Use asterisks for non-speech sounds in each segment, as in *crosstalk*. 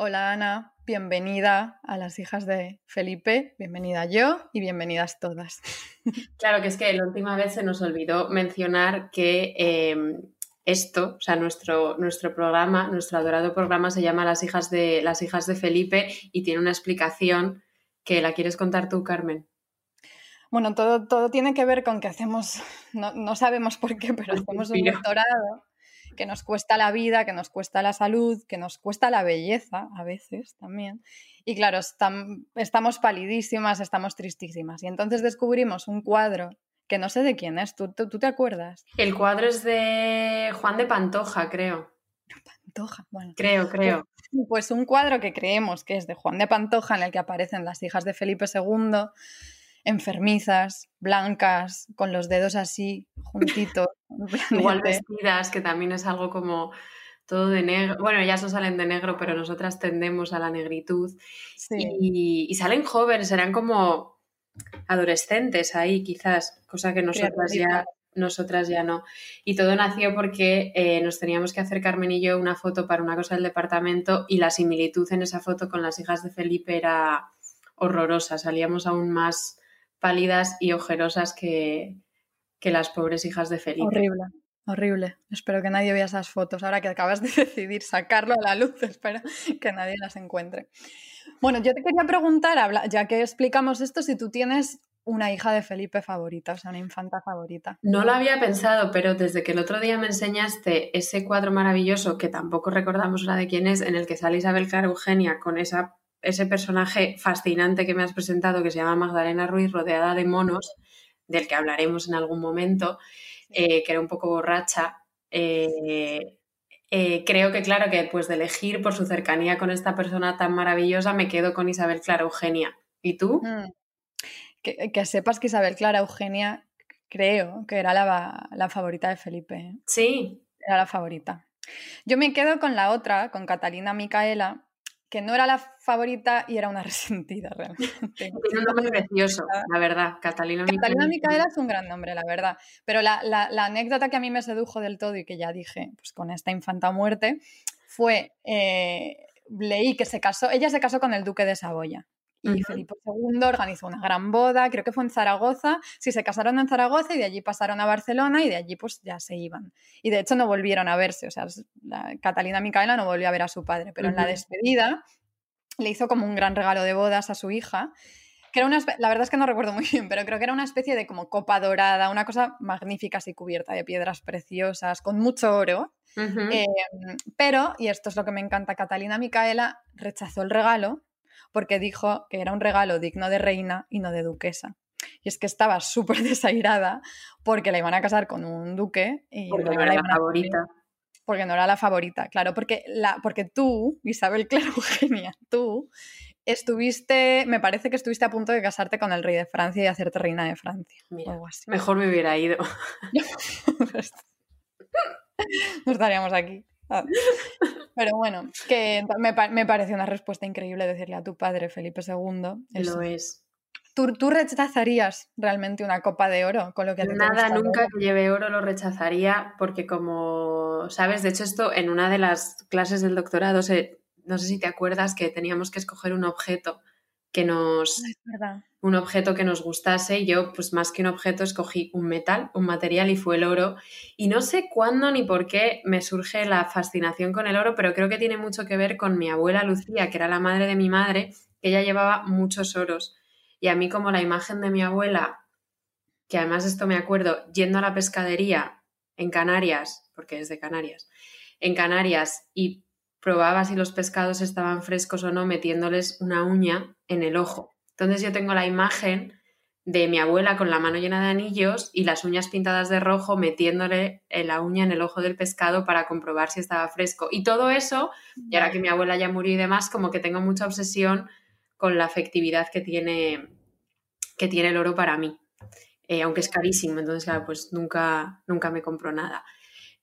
Hola Ana, bienvenida a las hijas de Felipe, bienvenida yo y bienvenidas todas. *laughs* Claro que es que la última vez se nos olvidó mencionar que em, esto, o sea, nuestro, nuestro programa, nuestro adorado programa se llama Las hijas de, las hijas de Felipe y tiene una explicación que la quieres contar tú, Carmen. Bueno, todo, todo tiene que ver con que hacemos, no, no sabemos por qué, pero hacemos un doctorado que nos cuesta la vida, que nos cuesta la salud, que nos cuesta la belleza a veces también. Y claro, estamos palidísimas, estamos tristísimas. Y entonces descubrimos un cuadro que no sé de quién es, ¿Tú, tú, te acuerdas? El cuadro es de Juan de Pantoja, creo. Pantoja, bueno. Creo, creo. Pues, pues un cuadro que creemos que es de Juan de Pantoja, en el que aparecen las hijas de Felipe II, enfermizas, blancas, con los dedos así, juntitos. *laughs* Igual vestidas, que también es algo como todo de negro. Bueno, ellas no salen de negro, pero nosotras tendemos a la negritud. Y, salen jóvenes, serán como adolescentes ahí, quizás, cosa que nosotras ya, nosotras ya no. Y todo nació porque eh, nos teníamos que hacer Carmen y yo una foto para una cosa del departamento y la similitud en esa foto con las hijas de Felipe era horrorosa. Salíamos aún más pálidas y ojerosas que, que las pobres hijas de Felipe. Horrible, horrible. Espero que nadie vea esas fotos. Ahora que acabas de *laughs* decidir sacarlo a la luz, espero que nadie las encuentre. Bueno, yo te quería preguntar, ya que explicamos esto, si tú tienes una hija de Felipe favorita, o sea, una infanta favorita. No lo había pensado, pero desde que el otro día me enseñaste ese cuadro maravilloso, que tampoco recordamos la de quién es, en el que sale Isabel Clara Eugenia con esa ese personaje fascinante que me has presentado, que se llama Magdalena Ruiz, rodeada de monos, del que hablaremos en algún momento, eh, que era un poco borracha. Eh, eh, creo que, claro, que después de elegir por su cercanía con esta persona tan maravillosa, me quedo con Isabel Clara Eugenia. ¿Y tú? Mm. Que, sepas que Isabel Clara Eugenia, creo que era la, la favorita de Felipe. Sí. Era la favorita. Yo me quedo con la otra, con Catalina Micaela, que no era la favorita y era una *laughs* resentida realmente. *laughs* Tiene un nombre precioso, la verdad, Catalina Micaela. Catalina Micaela es un gran nombre, la verdad. Pero la, anécdota que a mí me sedujo del todo y que ya dije, pues con esta infanta muerte, fue, eh, leí que se casó, ella se casó con el duque de Saboya. Y Felipe II organizó una gran boda, creo que fue en Zaragoza, sí, se casaron en Zaragoza y de allí pasaron a Barcelona y de allí pues ya se iban. Y de hecho no volvieron a verse, o sea, la Catalina Micaela no volvió a ver a su padre, pero en la despedida le hizo como un gran regalo de bodas a su hija, que era una, la verdad es que no recuerdo muy bien, pero creo que era una especie de como copa dorada, una cosa magnífica así cubierta de piedras preciosas, con mucho oro. Em, pero, y esto es lo que me encanta, Catalina Micaela rechazó el regalo porque dijo que era un regalo digno de reina y no de duquesa. Y es que estaba *laughs* súper desairada porque la iban a casar con un duque y porque no era la favorita. Porque no era la favorita, claro, porque, la, porque tú, Isabel Clara Eugenia, *laughs* tú estuviste, me parece que estuviste a punto de casarte con el rey de Francia y hacerte reina de Francia. Mejor me hubiera ido. *laughs* no estaríamos aquí. Ah. Pero bueno, que me, me, parece una respuesta increíble decirle a tu padre, Felipe II. Lo es. ¿Tú, ¿Tú, rechazarías realmente una copa de oro con lo que Nada, nunca que lleve oro lo rechazaría porque como sabes, de hecho esto en una de las clases del doctorado, no sé si te acuerdas que teníamos que escoger un objeto que nos... un objeto que nos gustase. Yo, pues más que un objeto, escogí un metal, un material y fue el oro. Y no sé cuándo ni por qué me surge la fascinación con el oro, pero creo que tiene mucho que ver con mi abuela Lucía, que era la madre de mi madre, que ella llevaba muchos oros. Y a mí como la imagen de mi abuela, que además esto me acuerdo, yendo a la pescadería en Canarias, porque es de Canarias, en Canarias y probaba si los pescados estaban frescos o no metiéndoles una uña en el ojo. Entonces yo tengo la imagen de mi abuela con la mano llena de anillos y las uñas pintadas de rojo metiéndole la uña en el ojo del pescado para comprobar si estaba fresco. Y todo eso, y ahora que mi abuela ya murió y demás, como que tengo mucha obsesión con la afectividad que tiene, que tiene el oro para mí. Eh, aunque es carísimo, entonces claro, pues nunca, nunca me compro nada.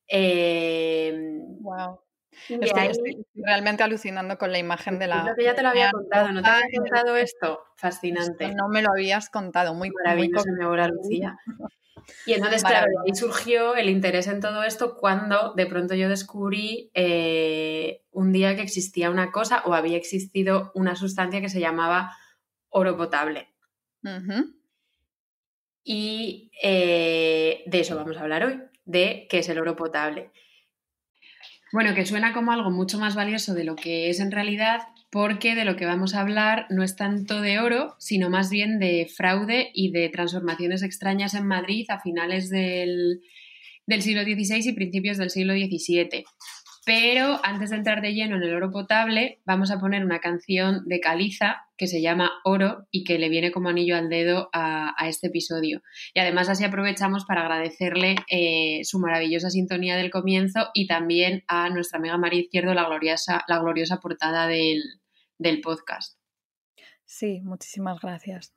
wow. Estoy, realmente alucinando con la imagen de la. Creo que ya te lo había contado, ¿no te había contado esto? Fascinante. no me lo habías contado, muy maravilloso, mi abuela Lucía. *laughs* Y entonces, claro, ahí surgió el interés en todo esto cuando de pronto yo descubrí eh, un entendía que existía una cosa o había existido una sustancia que se llamaba oro potable. Y eh, de eso vamos a hablar hoy, de qué es el oro potable. Bueno, que suena como algo mucho más valioso de lo que es en realidad, porque de lo que vamos a hablar no es tanto de oro, sino más bien de fraude y de transformaciones extrañas en Madrid a finales del, del siglo XVI y principios del siglo XVII. Pero antes de entrar de lleno en el oro potable, vamos a poner una canción de Caliza que se llama Oro y que le viene como anillo al dedo a, este episodio. Y además así aprovechamos para agradecerle eh, su maravillosa sintonía del comienzo y también a nuestra amiga María Izquierdo la gloriosa, la gloriosa portada del, del podcast. Sí, muchísimas gracias.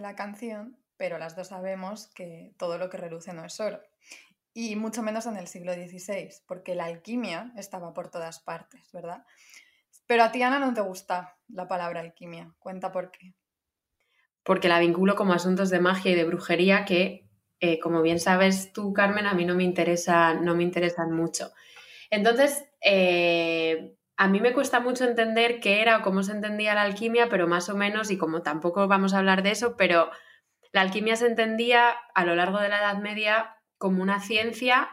La canción, pero las dos sabemos que todo lo que reluce no es oro. y mucho menos en el siglo XVI, porque la alquimia estaba por todas partes, ¿verdad? Pero a ti, Ana, no te gusta la palabra alquimia. Cuenta por qué. Porque la vinculo como asuntos de magia y de brujería que, eh, como bien sabes tú, Carmen, a mí no me, interesa, no me interesan mucho. Entonces, eh, a mí me cuesta mucho entender qué era o cómo se entendía la alquimia, pero más o menos, y como tampoco vamos a hablar de eso, pero la alquimia se entendía a lo largo de la Edad Media como una ciencia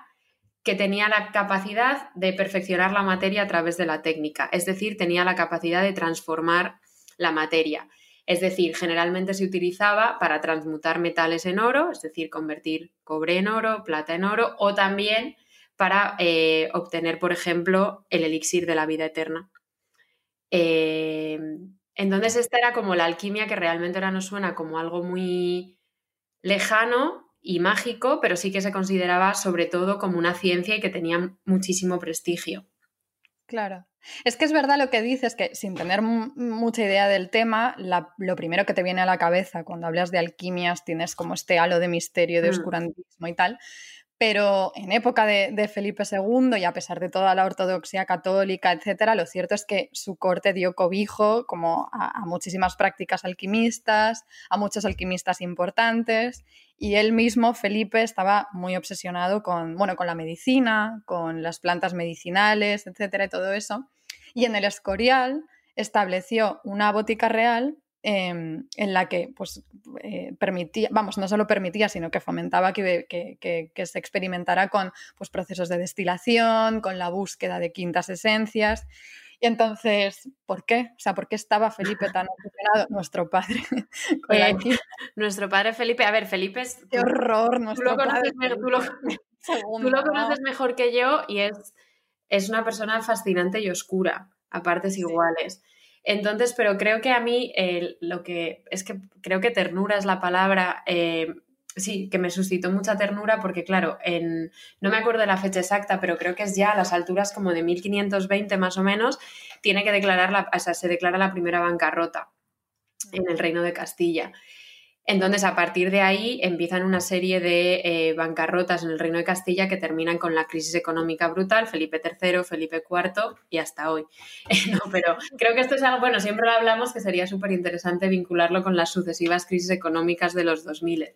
que tenía la capacidad de perfeccionar la materia a través de la técnica, es decir, tenía la capacidad de transformar la materia. Es decir, generalmente se utilizaba para transmutar metales en oro, es decir, convertir cobre en oro, plata en oro, o también para eh, obtener, por ejemplo, el elixir de la vida eterna. Eh, entonces, esta era como la alquimia que realmente ahora nos suena como algo muy lejano, y mágico, pero sí que se consideraba sobre todo como una ciencia y que tenía muchísimo prestigio. Claro. Es que es verdad lo que dices, que sin tener mucha idea del tema, lo primero que te viene a la cabeza cuando hablas de alquimias tienes como este halo de misterio, de mm. oscurantismo y tal, pero en época de, Felipe II y a pesar de toda la ortodoxia católica, etcétera, lo cierto es que su corte dio cobijo como a, muchísimas prácticas alquimistas, a muchos alquimistas importantes y él mismo, Felipe, estaba muy obsesionado con, bueno, con la medicina, con las plantas medicinales, etcétera, y todo eso. Y en el Escorial estableció una botica real Em, en la que pues, eh, permitía, vamos, no solo permitía, sino que fomentaba que, se experimentara con pues, procesos de destilación, con la búsqueda de quintas esencias. Y entonces, ¿por qué? O sea, ¿por qué estaba Felipe tan obsesionado? Nuestro padre. *laughs* Eh, nuestro padre Felipe, a ver, Felipe es... ¡Qué horror! Nuestro tú lo *laughs* conoces, tú lo, conoces mejor que yo y es, es una persona fascinante y oscura, a partes iguales. Entonces, pero creo que a mí lo que es que creo que ternura es la palabra. Eh, sí, que me suscitó mucha ternura porque, claro, en, no me acuerdo de la fecha exacta, pero creo que es ya a las alturas como de 1520 más o menos, tiene que declarar la, o sea, se declara la primera bancarrota en el Reino de Castilla. Entonces, a partir de ahí empiezan una serie de eh, bancarrotas en el Reino de Castilla que terminan con la crisis económica brutal, Felipe III, Felipe IV y hasta hoy. *laughs* no, pero creo que esto es algo, bueno, siempre lo hablamos que sería súper interesante vincularlo con las sucesivas crisis económicas de los 2000.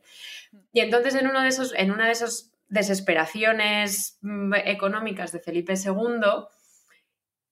Y entonces, en, uno de esos, en una de esas desesperaciones mm, económicas de Felipe II,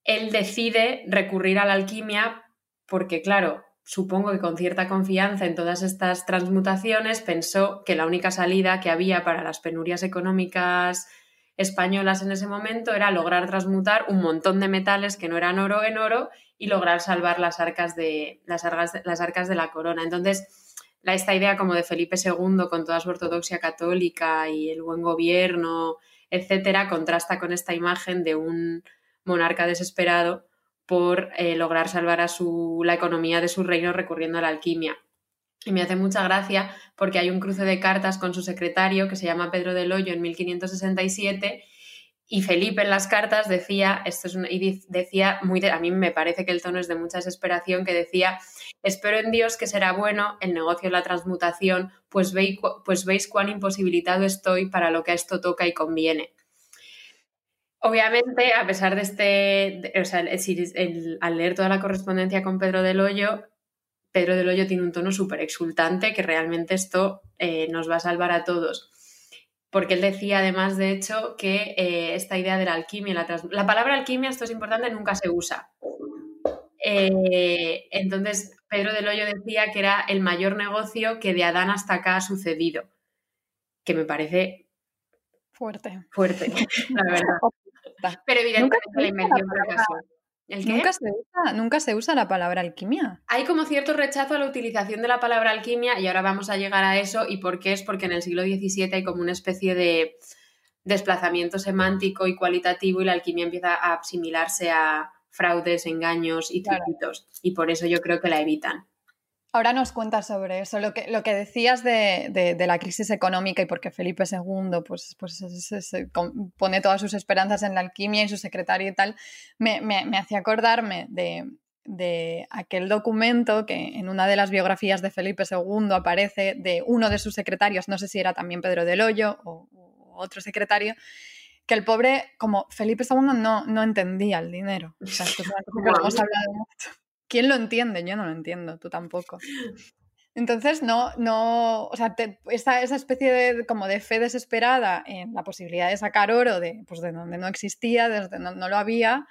él decide recurrir a la alquimia porque, claro, supongo que con cierta confianza en todas estas transmutaciones, pensó que la única salida que había para las penurias económicas españolas en ese momento era lograr transmutar un montón de metales que no eran oro en oro y lograr salvar las arcas de, las arcas, las arcas de la corona. Entonces, esta idea como de Felipe II con toda su ortodoxia católica y el buen gobierno, etcétera, contrasta con esta imagen de un monarca desesperado por eh, lograr salvar a su, la economía de su reino recurriendo a la alquimia. Y me hace mucha gracia porque hay un cruce de cartas con su secretario que se llama Pedro del Hoyo en 1567 y Felipe en las cartas decía, esto es y decía muy a mí me parece que el tono es de mucha desesperación, que decía, espero en Dios que será bueno el negocio la transmutación, pues pues veis cuán imposibilitado estoy para lo que a esto toca y conviene. Obviamente, a pesar de este, o sea, al leer toda la correspondencia con Pedro del Hoyo, Pedro del Hoyo tiene un tono súper exultante que realmente esto eh, nos va a salvar a todos. Porque él decía además, de hecho, que eh, esta idea de la alquimia, la, la, palabra alquimia, esto es importante, nunca se usa. Eh, entonces, Pedro del Hoyo decía que era el mayor negocio que de Adán hasta acá ha sucedido, que me parece fuerte. Fuerte, la verdad. *laughs* Pero evidentemente la invención Nunca se, usa, nunca se usa la palabra alquimia. Hay como cierto rechazo a la utilización de la palabra alquimia y ahora vamos a llegar a eso. ¿Y por qué? Es porque en el siglo XVII hay como una especie de desplazamiento semántico y cualitativo y la alquimia empieza a asimilarse a fraudes, engaños y truquitos. Y por eso yo creo que la evitan. Ahora nos cuentas sobre eso, lo que, lo que decías de, la crisis económica y porque Felipe II pues, pues se, pone todas sus esperanzas en la alquimia y su secretario y tal, me, me, hacía acordarme de, aquel documento que en una de las biografías de Felipe II aparece de uno de sus secretarios, no sé si era también Pedro del Hoyo o, otro secretario, que el pobre, como Felipe II, no, no entendía el dinero. O sea, esto es una cosa que *laughs* lo hemos hablado mucho. ¿Quién lo entiende? Yo no lo entiendo, tú tampoco. Entonces, no, no, o sea, esa, especie de, como de fe desesperada en la posibilidad de sacar oro de, pues de donde no existía, de donde no, lo había,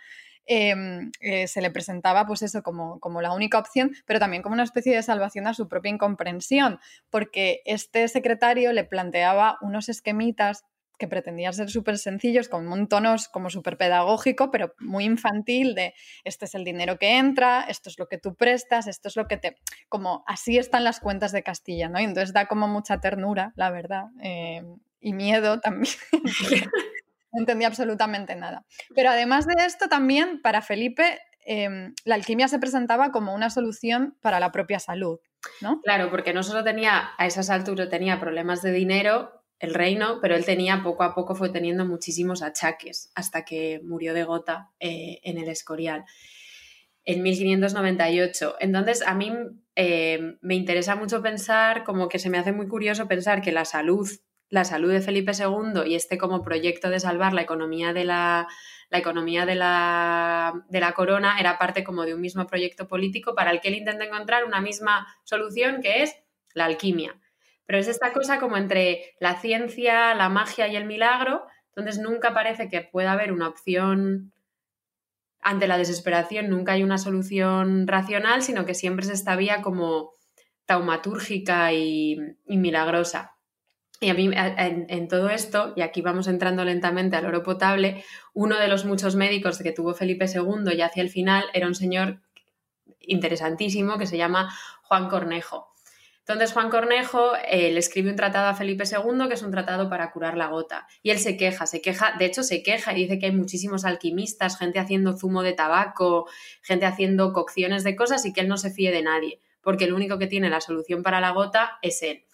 em, eh, se le presentaba pues eso como, como la única opción, pero también como una especie de salvación a su propia incomprensión, porque este secretario le planteaba unos esquemitas que pretendían ser súper sencillos, con un tono como súper pedagógico, pero muy infantil, de este es el dinero que entra, esto es lo que tú prestas, esto es lo que te... como así están las cuentas de Castilla, ¿no? Y entonces da como mucha ternura, la verdad, eh, y miedo *laughs* también. no entendía absolutamente nada. Pero además de esto, también para Felipe, em, la alquimia se presentaba como una solución para la propia salud, ¿no? Claro, porque no solo tenía, a esas alturas tenía problemas de dinero, el reino, pero él tenía poco a poco fue teniendo muchísimos achaques hasta que murió de gota eh, en el Escorial en 1598. Entonces, a mí eh, me interesa mucho pensar, como que se me hace muy curioso pensar que la salud, la salud de Felipe II y este como proyecto de salvar la economía de la, economía de la corona era parte como de un mismo proyecto político para el que él intenta encontrar una misma solución que es la alquimia. Pero es esta cosa como entre la ciencia, la magia y el milagro, entonces nunca parece que pueda haber una opción ante la desesperación, nunca hay una solución racional, sino que siempre es esta vía como taumatúrgica y, milagrosa. Y a mí, en, todo esto, y aquí vamos entrando lentamente al oro potable, uno de los muchos médicos que tuvo Felipe II y hacia el final era un señor interesantísimo que se llama Juan Cornejo. Entonces Juan Cornejo eh, le escribe un tratado a Felipe II, que es un tratado para curar la gota. Y él se queja, se queja, de hecho se queja y dice que hay muchísimos alquimistas, gente haciendo zumo de tabaco, gente haciendo cocciones de cosas y que él no se fíe de nadie, porque el único que tiene la solución para la gota es él.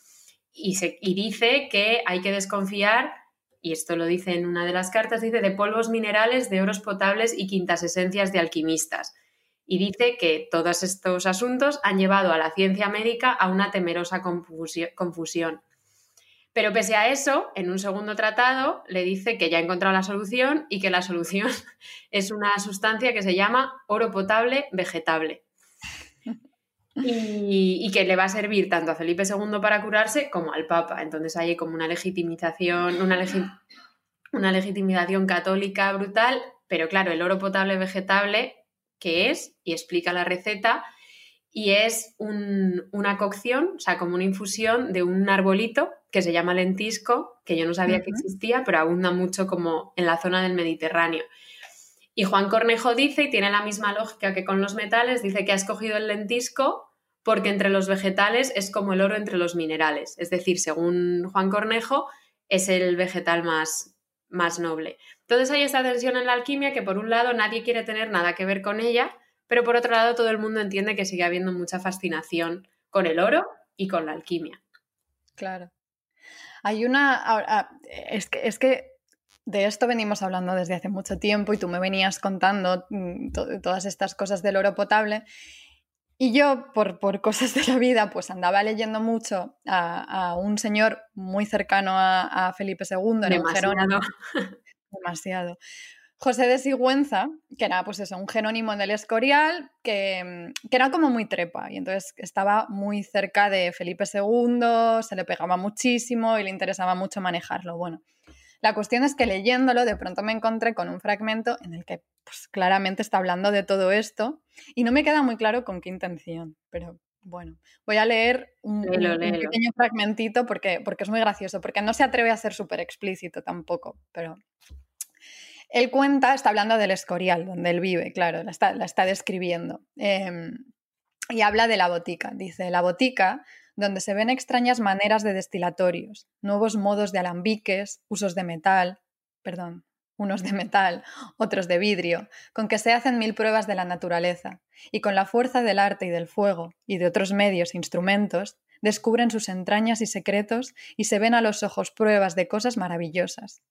Y, se, y dice que hay que desconfiar y esto lo dice en una de las cartas, dice de polvos minerales, de oros potables y quintas esencias de alquimistas y dice que todos estos asuntos han llevado a la ciencia médica a una temerosa confusión. Pero pese a eso, en un segundo tratado le dice que ya ha encontrado la solución y que la solución *laughs* es una sustancia que se llama oro potable vegetable. Y, que le va a servir tanto a Felipe II para curarse como al Papa. Entonces hay como una legitimización, una, una legitimización católica brutal, pero claro, el oro potable vegetable qué es y explica la receta. Y es una cocción, o sea, como una infusión de un arbolito que se llama lentisco, que yo no sabía que existía, pero abunda mucho como en la zona del Mediterráneo. Y Juan Cornejo dice, y tiene la misma lógica que con los metales, dice que ha escogido el lentisco porque entre los vegetales es como el oro entre los minerales. Es decir, según Juan Cornejo, es el vegetal más, más noble. Entonces hay esta tensión en la alquimia que por un lado nadie quiere tener nada que ver con ella, pero por otro lado todo el mundo entiende que sigue habiendo mucha fascinación con el oro y con la alquimia. Claro. Hay una... es que, es que de esto venimos hablando desde hace mucho tiempo y tú me venías contando mm, todas estas cosas del oro potable. Y yo, por, por, *laughs* cosas de la vida, pues andaba leyendo mucho a, un señor muy cercano a, Felipe II, era un *laughs* demasiado. José de Sigüenza, que era pues eso, un genónimo del Escorial, que, que, era como muy trepa y entonces estaba muy cerca de Felipe II, se le pegaba muchísimo y le interesaba mucho manejarlo. Bueno, la cuestión es que leyéndolo de pronto me encontré con un fragmento en el que pues, claramente está hablando de todo esto y no me queda muy claro con qué intención, pero bueno, voy a leer un, pequeño fragmentito porque, porque es muy gracioso, porque no se atreve a ser súper explícito tampoco, pero él cuenta, está hablando del Escorial, donde él vive, claro, la está, describiendo. Em, y habla de la botica. Dice, la botica, donde se ven extrañas maneras de destilatorios, nuevos modos de alambiques, usos de metal, perdón, unos de metal, otros de vidrio, con que se hacen mil pruebas de la naturaleza, y con la fuerza del arte y del fuego, y de otros medios e instrumentos, descubren sus entrañas y secretos y se ven a los ojos pruebas de cosas maravillosas.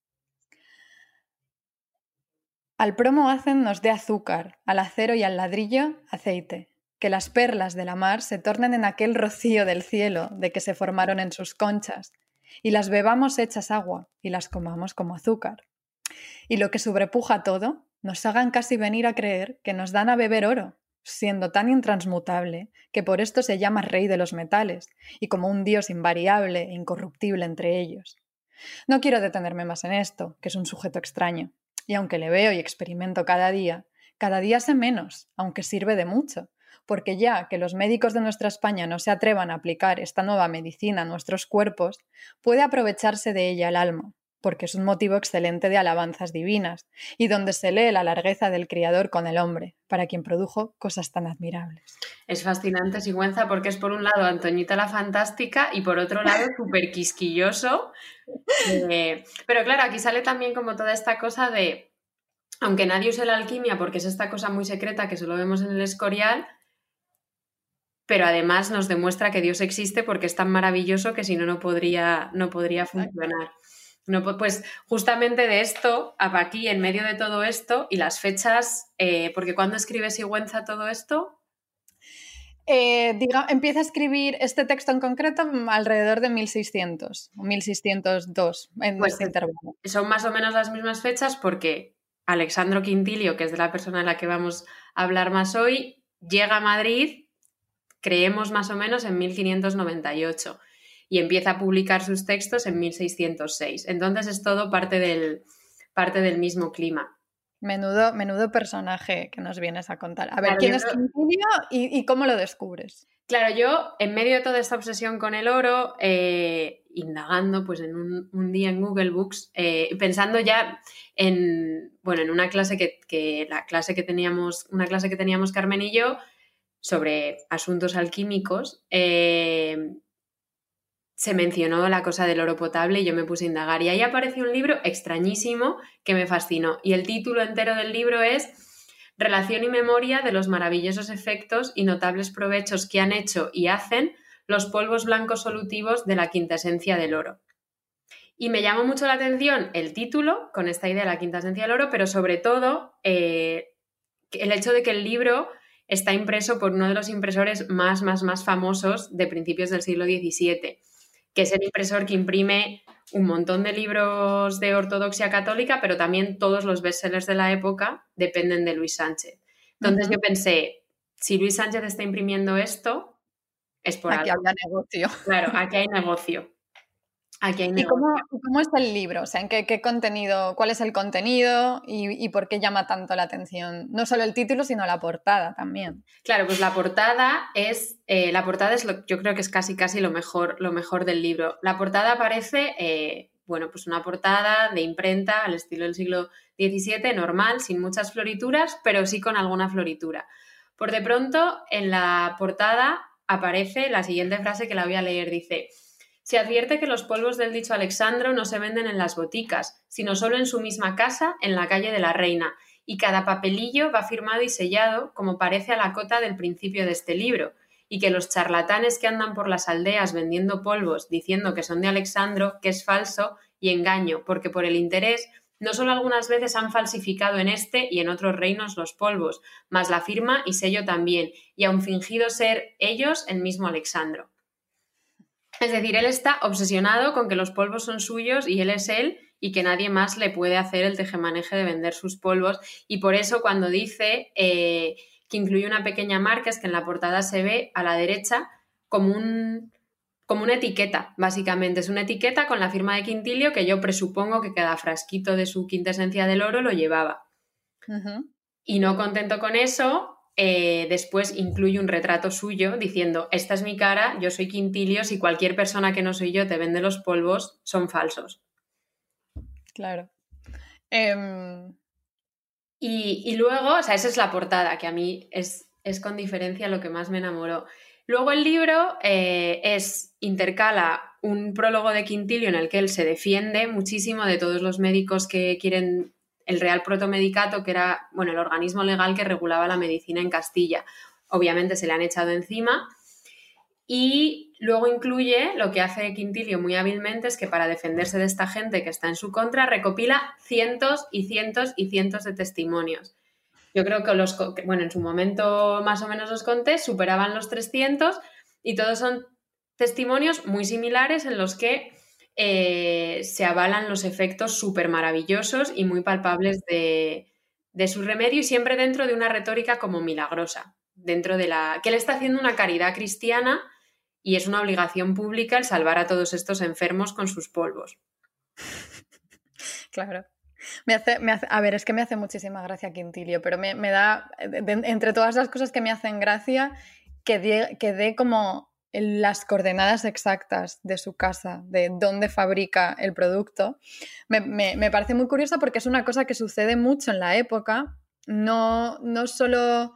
Al promo hacen nos de azúcar, al acero y al ladrillo aceite, que las perlas de la mar se tornen en aquel rocío del cielo de que se formaron en sus conchas, y las bebamos hechas agua y las comamos como azúcar. Y lo que sobrepuja todo, nos hagan casi venir a creer que nos dan a beber oro, siendo tan intransmutable que por esto se llama rey de los metales y como un dios invariable e incorruptible entre ellos. No quiero detenerme más en esto, que es un sujeto extraño, y aunque le veo y experimento cada día, cada día sé menos, aunque sirve de mucho, porque ya que los médicos de nuestra España no se atrevan a aplicar esta nueva medicina a nuestros cuerpos, puede aprovecharse de ella el alma, porque es un motivo excelente de alabanzas divinas, y donde se lee la largueza del Criador con el hombre, para quien produjo cosas tan admirables. Es fascinante, Sigüenza, porque es por un lado Antoñita la Fantástica y por otro lado *laughs* súper quisquilloso. Eh, pero claro, aquí sale también como toda esta cosa de, aunque nadie use la alquimia porque es esta cosa muy secreta que solo vemos en el Escorial, pero además nos demuestra que Dios existe porque es tan maravilloso que si no, no podría, no podría funcionar. No, pues justamente de esto, aquí en medio de todo esto y las fechas, eh, porque cuando escribe Sigüenza todo esto? Eh, diga, empieza a escribir este texto en concreto alrededor de 1600 o 1602 en pues este intervalo. Son más o menos las mismas fechas porque Alexandro Quintilio, que es de la persona de la que vamos a hablar más hoy, llega a Madrid creemos más o menos en 1598 y empieza a publicar sus textos en 1606. Entonces es todo parte del, parte del mismo clima. Menudo, menudo personaje que nos vienes a contar. A ver, ¿quién es Quintilio y, cómo lo descubres? Claro, yo en medio de toda esta obsesión con el oro, eh, indagando pues en un, día en Google Books, eh, pensando ya en, bueno, en una clase que, que, la clase que teníamos, una clase que teníamos Carmen y yo, sobre asuntos alquímicos, eh, se mencionó la cosa del oro potable y yo me puse a indagar. Y ahí apareció un libro extrañísimo que me fascinó. Y el título entero del libro es Relación y memoria de los maravillosos efectos y notables provechos que han hecho y hacen los polvos blancos solutivos de la quinta esencia del oro. Y me llamó mucho la atención el título, con esta idea de la quinta esencia del oro, pero sobre todo eh, el hecho de que el libro está impreso por uno de los impresores más, más, más famosos de principios del siglo XVII, que es el impresor que imprime un montón de libros de ortodoxia católica, pero también todos los bestsellers de la época dependen de Luis Sánchez. Entonces yo pensé, si Luis Sánchez está imprimiendo esto, es por aquí algo. Aquí negocio. Claro, *laughs* aquí hay negocio. ¿Y cómo, cómo, es el libro? O sea, ¿en qué, contenido, cuál es el contenido y, por qué llama tanto la atención? No solo el título, sino la portada también. Claro, pues la portada es, eh, la portada es lo, yo creo que es casi casi lo mejor, lo mejor del libro. La portada aparece, eh, bueno, pues una portada de imprenta al estilo del siglo XVII, normal, sin muchas florituras, pero sí con alguna floritura. Por de pronto, en la portada aparece la siguiente frase que la voy a leer, dice se advierte que los polvos del dicho Alexandro no se venden en las boticas, sino solo en su misma casa, en la calle de la Reina, y cada papelillo va firmado y sellado, como parece a la cota del principio de este libro, y que los charlatanes que andan por las aldeas vendiendo polvos diciendo que son de Alexandro, que es falso y engaño, porque por el interés no solo algunas veces han falsificado en este y en otros reinos los polvos, mas la firma y sello también, y aun fingido ser ellos el mismo Alexandro. Es decir, él está obsesionado con que los polvos son suyos y él es él y que nadie más le puede hacer el tejemaneje de vender sus polvos. Y por eso cuando dice eh, que incluye una pequeña marca, es que en la portada se ve a la derecha como, un, como una etiqueta, básicamente. Es una etiqueta con la firma de Quintilio que yo presupongo que cada frasquito de su quinta esencia del oro lo llevaba. Y no contento con eso, eh, después incluye un retrato suyo diciendo, esta es mi cara, yo soy Quintilio, si cualquier persona que no soy yo te vende los polvos, son falsos. Claro. Em, y, luego, o sea, esa es la portada, que a mí es, es con diferencia lo que más me enamoró. Luego el libro eh, es, intercala un prólogo de Quintilio en el que él se defiende muchísimo de todos los médicos que quieren el Real Protomedicato, que era bueno, el organismo legal que regulaba la medicina en Castilla. Obviamente se le han echado encima. Y luego incluye lo que hace Quintilio muy hábilmente es que para defenderse de esta gente que está en su contra, recopila cientos y cientos y cientos de testimonios. Yo creo que los, bueno, en su momento más o menos los conté, superaban los 300 y todos son testimonios muy similares en los que eh, se avalan los efectos súper maravillosos y muy palpables de, de su remedio y siempre dentro de una retórica como milagrosa, dentro de la que él está haciendo una caridad cristiana y es una obligación pública el salvar a todos estos enfermos con sus polvos. Claro. Me hace, me hace, a ver, es que me hace muchísima gracia Quintilio, pero me, me da, entre todas las cosas que me hacen gracia, que dé que como las coordenadas exactas de su casa, de dónde fabrica el producto, me, me, me, parece muy curiosa porque es una cosa que sucede mucho en la época, no, no solo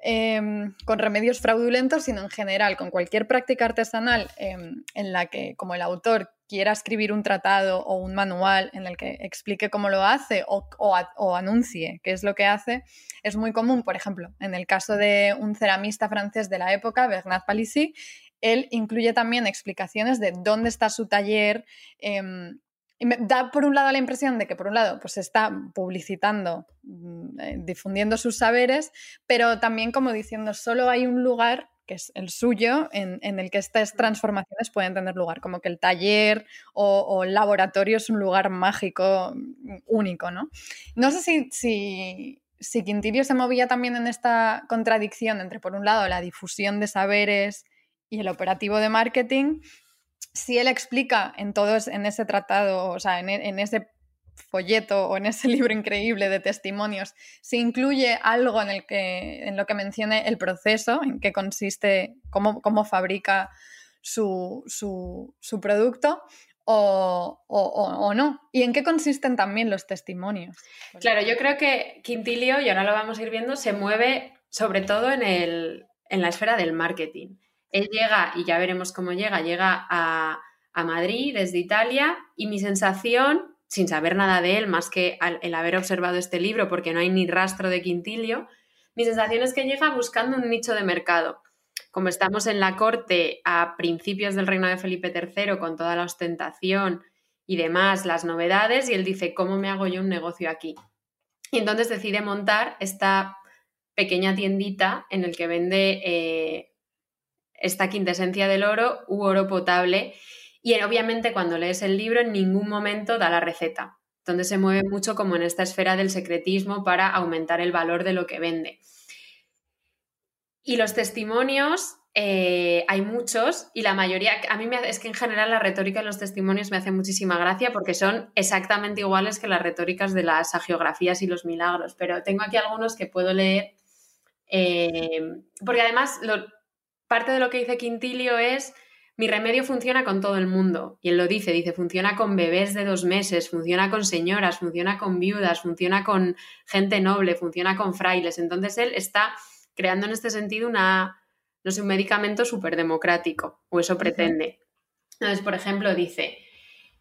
Em, con remedios fraudulentos, sino en general, con cualquier práctica artesanal em, en la que, como el autor quiera escribir un tratado o un manual en el que explique cómo lo hace o, anuncie qué es lo que hace, es muy común, por ejemplo, en el caso de un ceramista francés de la época, Bernard Palissy, él incluye también explicaciones de dónde está su taller, em, y me da por un lado la impresión de que por un lado pues está publicitando, mm, eh, difundiendo sus saberes, pero también como diciendo solo hay un lugar que es el suyo, en, el que estas transformaciones pueden tener lugar, como que el taller o, el laboratorio es un lugar mágico mm, único, ¿no? No sé si, si, si Quintilio se movía también en esta contradicción entre, por un lado, la difusión de saberes y el operativo de marketing, si él explica en todos, en ese tratado, o sea, en, ese folleto o en ese *laughs* libro increíble de testimonios, si incluye algo en, el que, en lo que mencione el proceso, en qué consiste, cómo, cómo fabrica su, su, producto, o, o, no. ¿Y en qué consisten también los testimonios? Claro, yo creo que Quintilio, y ahora lo vamos a ir viendo, se mueve sobre todo en, el, en la esfera del marketing. Él llega, y ya veremos cómo llega, llega a, Madrid desde Italia y mi sensación, sin saber nada de él, más que el haber observado este libro, porque no hay ni rastro de Quintilio, mi sensación es que llega buscando un nicho de mercado. Como estamos en la corte a principios del reino de Felipe III, con toda la ostentación y demás, las novedades, y él dice, ¿cómo me hago yo un negocio aquí? Y entonces decide montar esta pequeña tiendita en el que vende eh, esta quintesencia del oro u oro potable. Y obviamente cuando lees el libro en ningún momento da la receta, donde se mueve mucho como en esta esfera del secretismo para aumentar el valor de lo que vende. Y los testimonios, eh, hay muchos y la mayoría, a mí me, es que en general la retórica de los testimonios me hace muchísima gracia porque son exactamente iguales que las retóricas de las agiografías y los milagros, pero tengo aquí algunos que puedo leer, eh, porque además parte de lo que dice Quintilio es, mi remedio funciona con todo el mundo. Y él lo dice, dice, funciona con bebés de dos meses, funciona con señoras, funciona con viudas, funciona con gente noble, funciona con frailes. Entonces él está creando en este sentido una, no sé, un medicamento súper democrático, o eso pretende. Entonces, por ejemplo, dice,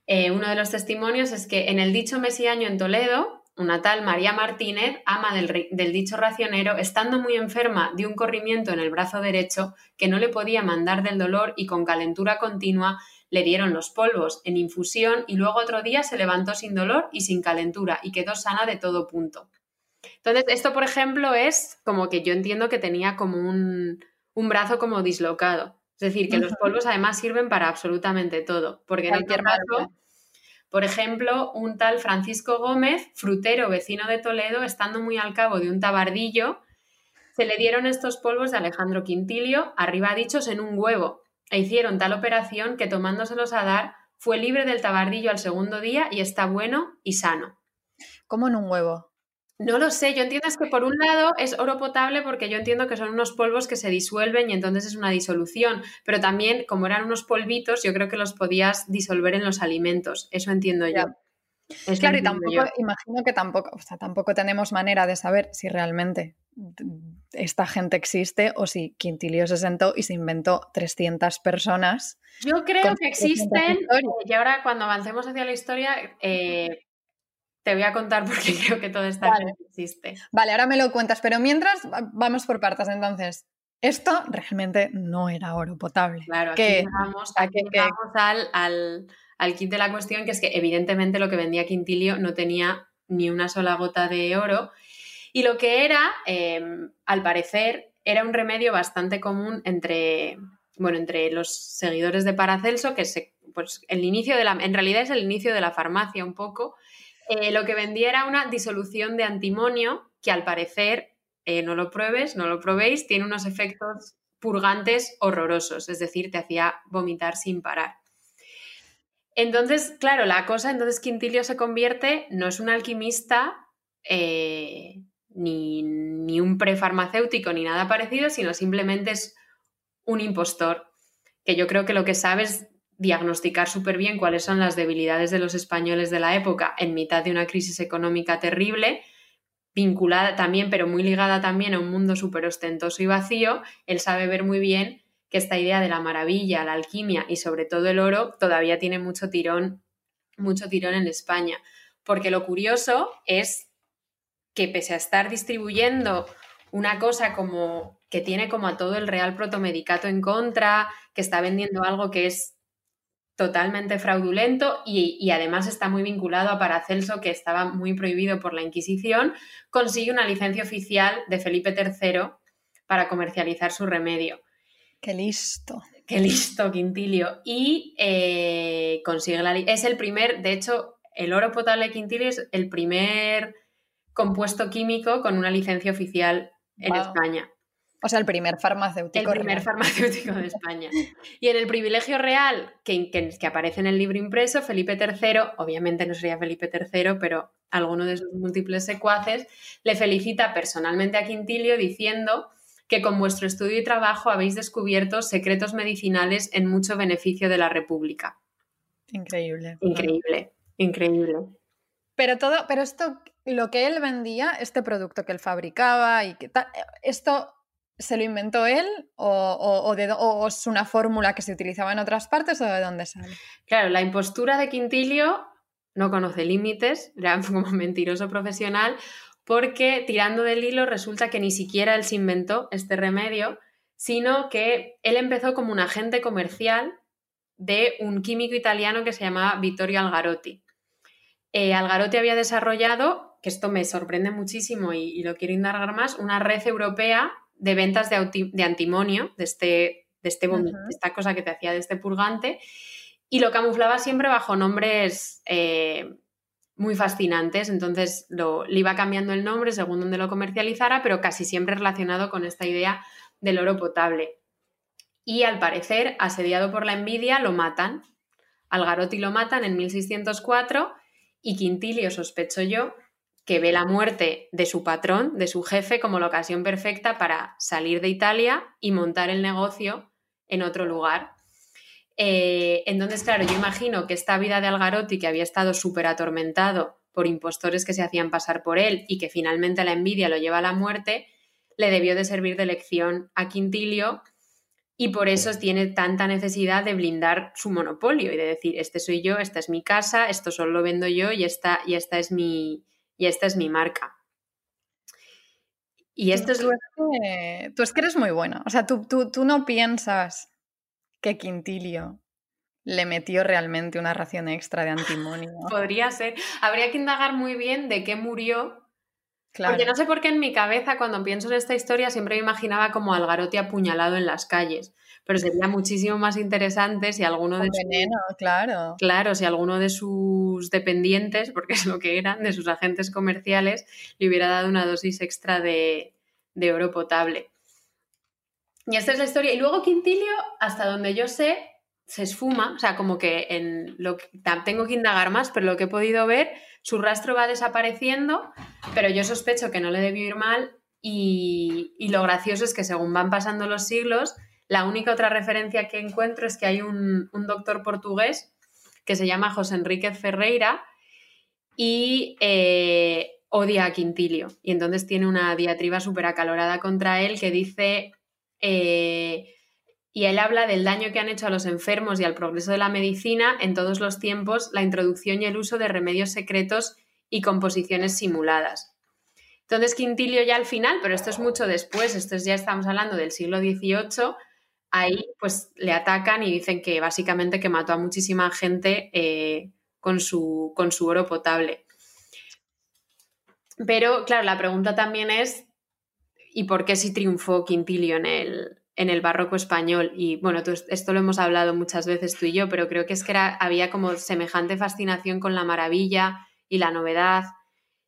eh, uno de los testimonios es que en el dicho mesiaño en Toledo, una tal María Martínez, ama del, dicho racionero, estando muy enferma de un corrimiento en el brazo derecho que no le podía mandar del dolor y con calentura continua, le dieron los polvos en infusión y luego otro día se levantó sin dolor y sin calentura y quedó sana de todo punto. Entonces, esto, por ejemplo, es como que yo entiendo que tenía como un, un brazo como dislocado. Es decir, que los polvos además sirven para absolutamente todo, porque en otro caso por ejemplo, un tal Francisco Gómez, frutero vecino de Toledo, estando muy al cabo de un tabardillo, se le dieron estos polvos de Alejandro Quintilio, arriba dichos, en un huevo, e hicieron tal operación que tomándoselos a dar, fue libre del tabardillo al segundo día y está bueno y sano. ¿Cómo en un huevo? No lo sé, yo entiendo que por un lado es oro potable porque yo entiendo que son unos polvos que se disuelven y entonces es una disolución, pero también como eran unos polvitos, yo creo que los podías disolver en los alimentos, eso entiendo yo. claro, y tampoco, imagino que tampoco, o sea, tampoco tenemos manera de saber si realmente esta gente existe o si Quintilio se sentó y se inventó 300 personas. Yo creo que existen y ahora cuando avancemos hacia la historia eh, te voy a contar porque creo que todo está vale. existe. Vale, ahora me lo cuentas, pero mientras vamos por partes. Entonces, esto realmente no era oro potable. Claro, aquí vamos, al, al, kit de la cuestión, que es que evidentemente lo que vendía Quintilio no tenía ni una sola gota de oro. Y lo que era, em, al parecer, era un remedio bastante común entre, bueno, entre los seguidores de Paracelso, que se, pues el inicio de la, en realidad es el inicio de la farmacia un poco, eh, lo que vendía era una disolución de antimonio que al parecer, eh, no lo pruebes, no lo probéis, tiene unos efectos purgantes horrorosos, es decir, te hacía vomitar sin parar. Entonces, claro, la cosa, entonces Quintilio se convierte, no es un alquimista eh, ni, ni un prefarmacéutico ni nada parecido, sino simplemente es un impostor, que yo creo que lo que sabe es diagnosticar súper bien cuáles son las debilidades de los españoles de la época en mitad de una crisis económica terrible, vinculada también, pero muy ligada también a un mundo súper ostentoso y vacío, él sabe ver muy bien que esta idea de la maravilla, la alquimia y sobre todo el oro todavía tiene mucho tirón, mucho tirón en España. Porque lo curioso es que pese a estar distribuyendo una cosa como que tiene como a todo el Real Protomedicato en contra, que está vendiendo algo que es totalmente fraudulento y, además está muy vinculado a Paracelso, que estaba muy prohibido por la Inquisición, consigue una licencia oficial de Felipe III para comercializar su remedio. Qué listo. Qué listo, Quintilio. Y eh, consigue la... Es el primer, de hecho, el oro potable Quintilio es el primer compuesto químico con una licencia oficial en España. O sea, el primer farmacéutico. El primer farmacéutico de España. *laughs* Y en el privilegio real que, que, aparece en el libro impreso, Felipe III, obviamente no sería Felipe III, pero alguno de sus múltiples secuaces, le felicita personalmente a Quintilio diciendo que con vuestro estudio y trabajo habéis descubierto secretos medicinales en mucho beneficio de la República. Increíble. Increíble, increíble. Pero todo, pero esto, lo que él vendía, este producto que él fabricaba y que tal, esto ¿Se lo inventó él o, es una fórmula que se utilizaba en otras partes o de dónde sale? Claro, la impostura de Quintilio no conoce límites, era *laughs* como mentiroso profesional, porque tirando del hilo resulta que ni siquiera él se inventó este remedio, sino que él empezó como un agente comercial de un químico italiano que se llamaba Vittorio Algarotti. Eh, Algarotti había desarrollado, que esto me sorprende muchísimo y, y lo quiero indagar más, una red europea de ventas de, antimonio, de, este, de este esta cosa que te hacía de este purgante, y lo camuflaba siempre bajo nombres eh, muy fascinantes. Entonces lo, le iba cambiando el nombre según donde lo comercializara, pero casi siempre relacionado con esta idea del oro potable. Y al parecer, asediado por la envidia, lo matan. Algarotti lo matan en 1604 y Quintilio, sospecho yo, que ve la muerte de su patrón, de su jefe, como la ocasión perfecta para salir de Italia y montar el negocio en otro lugar. Eh, entonces, claro, yo imagino que esta vida de Algarotti, que había estado súper atormentado por impostores que se hacían pasar por él y que finalmente la envidia lo lleva a la muerte, le debió de servir de lección a Quintilio y por eso tiene tanta necesidad de blindar su monopolio y de decir, este soy yo, esta es mi casa, esto solo lo vendo yo y esta, y esta es mi, y esta es mi marca. Y esto es... Tú es, que, tú es que eres muy buena. O sea, tú, tú, no piensas que Quintilio le metió realmente una ración extra de antimonio. *laughs* Podría ser. Habría que indagar muy bien de qué murió. Claro. Porque no sé por qué en mi cabeza, cuando pienso en esta historia, siempre me imaginaba como Algarote apuñalado en las calles pero sería muchísimo más interesante si alguno de sus, claro. claro, si alguno de sus dependientes, porque es lo que eran, de sus agentes comerciales, le hubiera dado una dosis extra de, oro potable. Y esta es la historia. Y luego Quintilio, hasta donde yo sé, se esfuma, o sea, como que en lo que, tengo que indagar más, pero lo que he podido ver, su rastro va desapareciendo, pero yo sospecho que no le debió ir mal y, y lo gracioso es que según van pasando los siglos, la única otra referencia que encuentro es que hay un, doctor portugués que se llama José Enríquez Ferreira y eh, odia a Quintilio. Y entonces tiene una diatriba súper acalorada contra él que dice, eh, y él habla del daño que han hecho a los enfermos y al progreso de la medicina en todos los tiempos la introducción y el uso de remedios secretos y composiciones simuladas. Entonces Quintilio ya al final, pero esto es mucho después, esto es ya estamos hablando del siglo XVIII, ahí pues le atacan y dicen que básicamente que mató a muchísima gente eh, con, su, con su oro potable. Pero claro, la pregunta también es, ¿y por qué si triunfó Quintilio en el, en el barroco español. Y bueno, esto lo hemos hablado muchas veces tú y yo, pero creo que es que había como semejante fascinación con la maravilla y la novedad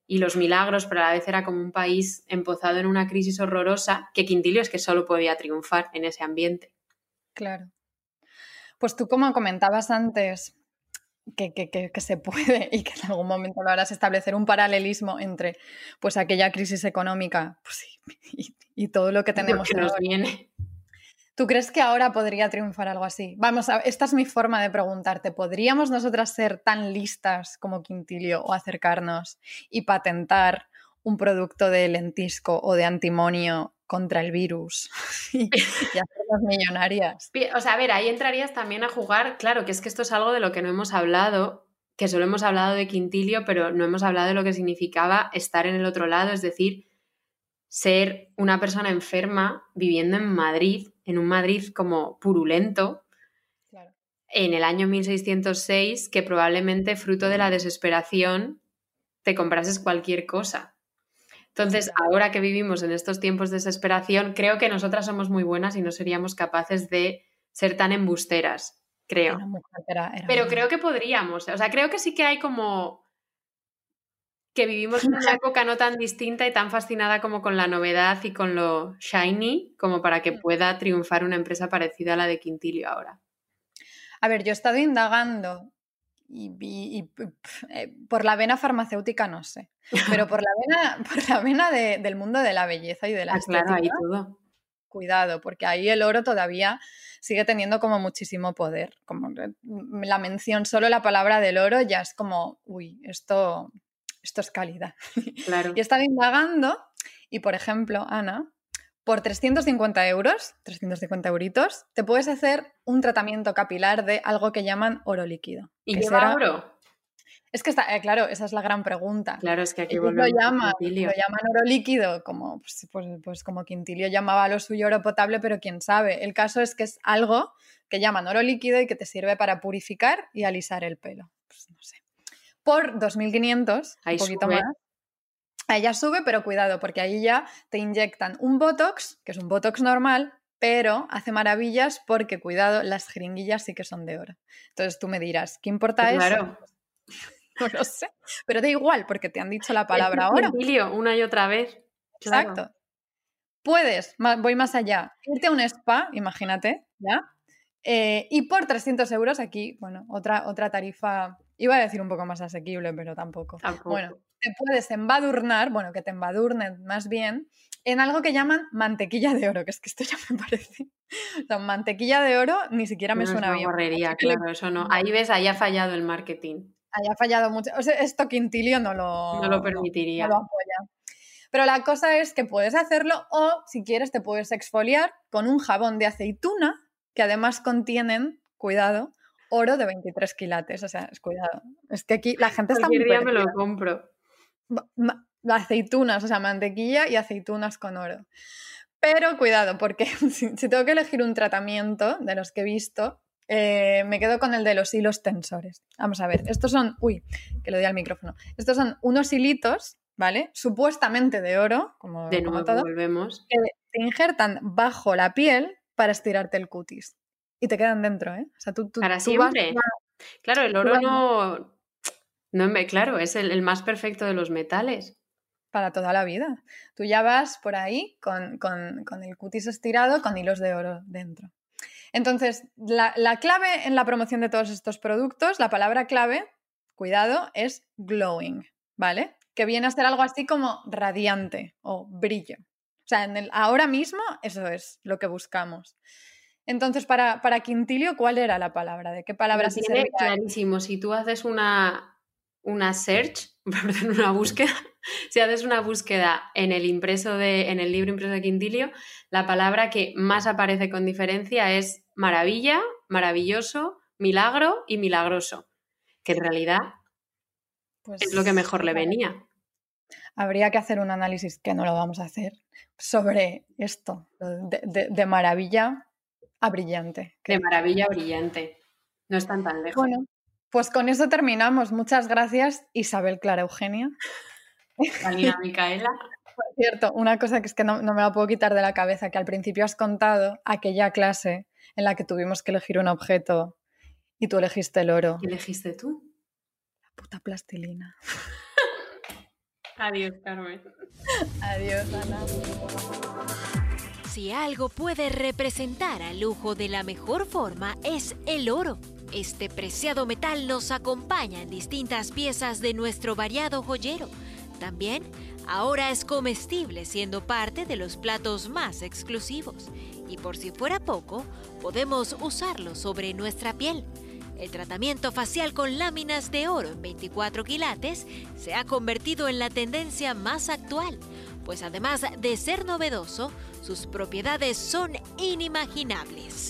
y los milagros, pero a la vez era como un país empozado en una crisis horrorosa que Quintilio es que solo podía triunfar en ese ambiente. Claro. Pues tú como comentabas antes, que, que, se puede *laughs* y que en algún momento lo harás establecer un paralelismo entre pues aquella crisis económica pues, *laughs* y, todo lo que tenemos que nos viene. ¿Tú crees que ahora podría triunfar algo así? Vamos, esta es mi forma de preguntarte. ¿Podríamos nosotras ser tan listas como Quintilio o acercarnos y patentar un producto de lentisco o de antimonio contra el virus *laughs* y, hacernos millonarias. O sea, a ver, ahí entrarías también a jugar, claro, que es que esto es algo de lo que no hemos hablado, que solo hemos hablado de Quintilio, pero no hemos hablado de lo que significaba estar en el otro lado, es decir, ser una persona enferma viviendo en Madrid, en un Madrid como purulento, en el año 1606, que probablemente fruto de la desesperación te comprases cualquier cosa. Entonces, ahora que vivimos en estos tiempos de desesperación, creo que nosotras somos muy buenas y no seríamos capaces de ser tan embusteras, creo. Pero creo que podríamos. O sea, creo que sí que hay como que vivimos en una *laughs* época no tan distinta y tan fascinada como con la novedad y con lo shiny, como para que mm. pueda triunfar una empresa parecida a la de Quintilio ahora. A ver, yo he estado indagando y, eh, por la vena farmacéutica no sé, pero por la vena, *laughs* por la vena del mundo de la belleza y de la ah, todo. Cuidado, porque ahí el oro todavía sigue teniendo como muchísimo poder. Como la mención, solo la palabra del oro ya es como, uy, esto, esto es calidad. Claro. y he estado indagando y, por ejemplo, Ana, por 350 euros, 350 euritos, te puedes hacer un tratamiento capilar de algo que llaman oro líquido. ¿Y qué será... oro? Es que está, eh, claro, esa es la gran pregunta. Claro, es que aquí lo, llaman, lo llaman oro líquido, como, pues, pues, pues, como Quintilio llamaba lo suyo oro potable, pero quién sabe. El caso es que es algo que llaman oro líquido y que te sirve para purificar y alisar el pelo. Pues no sé. Por 2.500, un poquito más. Ahí ya sube, pero cuidado, porque ahí ya te inyectan un Botox, que es un Botox normal, pero hace maravillas porque, cuidado, las jeringuillas sí que son de oro. Entonces tú me dirás, ¿qué importa claro. eso? *laughs* No lo sé, pero da igual porque te han dicho la palabra oro. una y otra vez. Exacto. Puedes, voy más allá, irte a un spa, imagínate, ¿ya? Eh, y por 300 euros aquí, bueno, otra, otra tarifa, iba a decir un poco más asequible, pero tampoco. tampoco. Bueno, te puedes embadurnar, bueno, que te embadurnen más bien, en algo que llaman mantequilla de oro, que es que esto *laughs* ya me parece. O mantequilla de oro ni siquiera me suena bien. claro, eso no. Ahí ves, ahí ha fallado el marketing. Ahí ha fallado mucho. O sea, esto Quintilio no lo, no lo permitiría. No, lo apoya. Pero la cosa es que puedes hacerlo o, si quieres, te puedes exfoliar con un jabón de aceituna que además contienen, cuidado, oro de 23 quilates. O sea, es cuidado. Es que aquí la *laughs* gente está muy día me lo compro aceitunas, o sea, mantequilla y aceitunas con oro. Pero cuidado, porque *laughs* si, tengo que elegir un tratamiento de los que he visto, eh, me quedo con el de los hilos tensores. Vamos a ver, estos son, uy, que le di al micrófono. Estos son unos hilitos, ¿vale? Supuestamente de oro, como, de nuevo, todo, volvemos. que te injertan bajo la piel para estirarte el cutis. Y te quedan dentro, ¿eh? O sea, tú, para siempre. claro, el oro no, no, claro, es el, más perfecto de los metales. Para toda la vida. Tú ya vas por ahí con, el cutis estirado, con hilos de oro dentro. Entonces, la, clave en la promoción de todos estos productos, la palabra clave, cuidado, es glowing, ¿vale? Que viene a ser algo así como radiante o brillo. O sea, en el, ahora mismo eso es lo que buscamos. Entonces, para, para Quintilio, ¿cuál era la palabra? ¿De qué palabra se servía? Clarísimo. Si tú haces una, una search, *laughs* una búsqueda, si haces una búsqueda en el impreso de, en el libro impreso de Quintilio, la palabra que más aparece con diferencia es maravilla, maravilloso, milagro y milagroso, que en realidad es lo que mejor le pues venía. Habría que hacer un análisis, que no lo vamos a hacer, sobre esto, de, maravilla a brillante. De maravilla brillante. No están tan lejos. Pues con eso terminamos. Muchas gracias, Isabel Clara Eugenia. Vanina Micaela. *laughs* Por cierto, una cosa que es que no, me la puedo quitar de la cabeza, que al principio has contado aquella clase en la que tuvimos que elegir un objeto y tú elegiste el oro. ¿Qué elegiste tú? La puta plastilina. *laughs* Adiós, Carmen. *laughs* Adiós, Ana. Si algo puede representar al lujo de la mejor forma es el oro. Este preciado metal nos acompaña en distintas piezas de nuestro variado joyero. También ahora es comestible siendo parte de los platos más exclusivos. Y por si fuera poco, podemos usarlo sobre nuestra piel. El tratamiento facial con láminas de oro en 24 quilates se ha convertido en la tendencia más actual, pues además de ser novedoso, sus propiedades son inimaginables.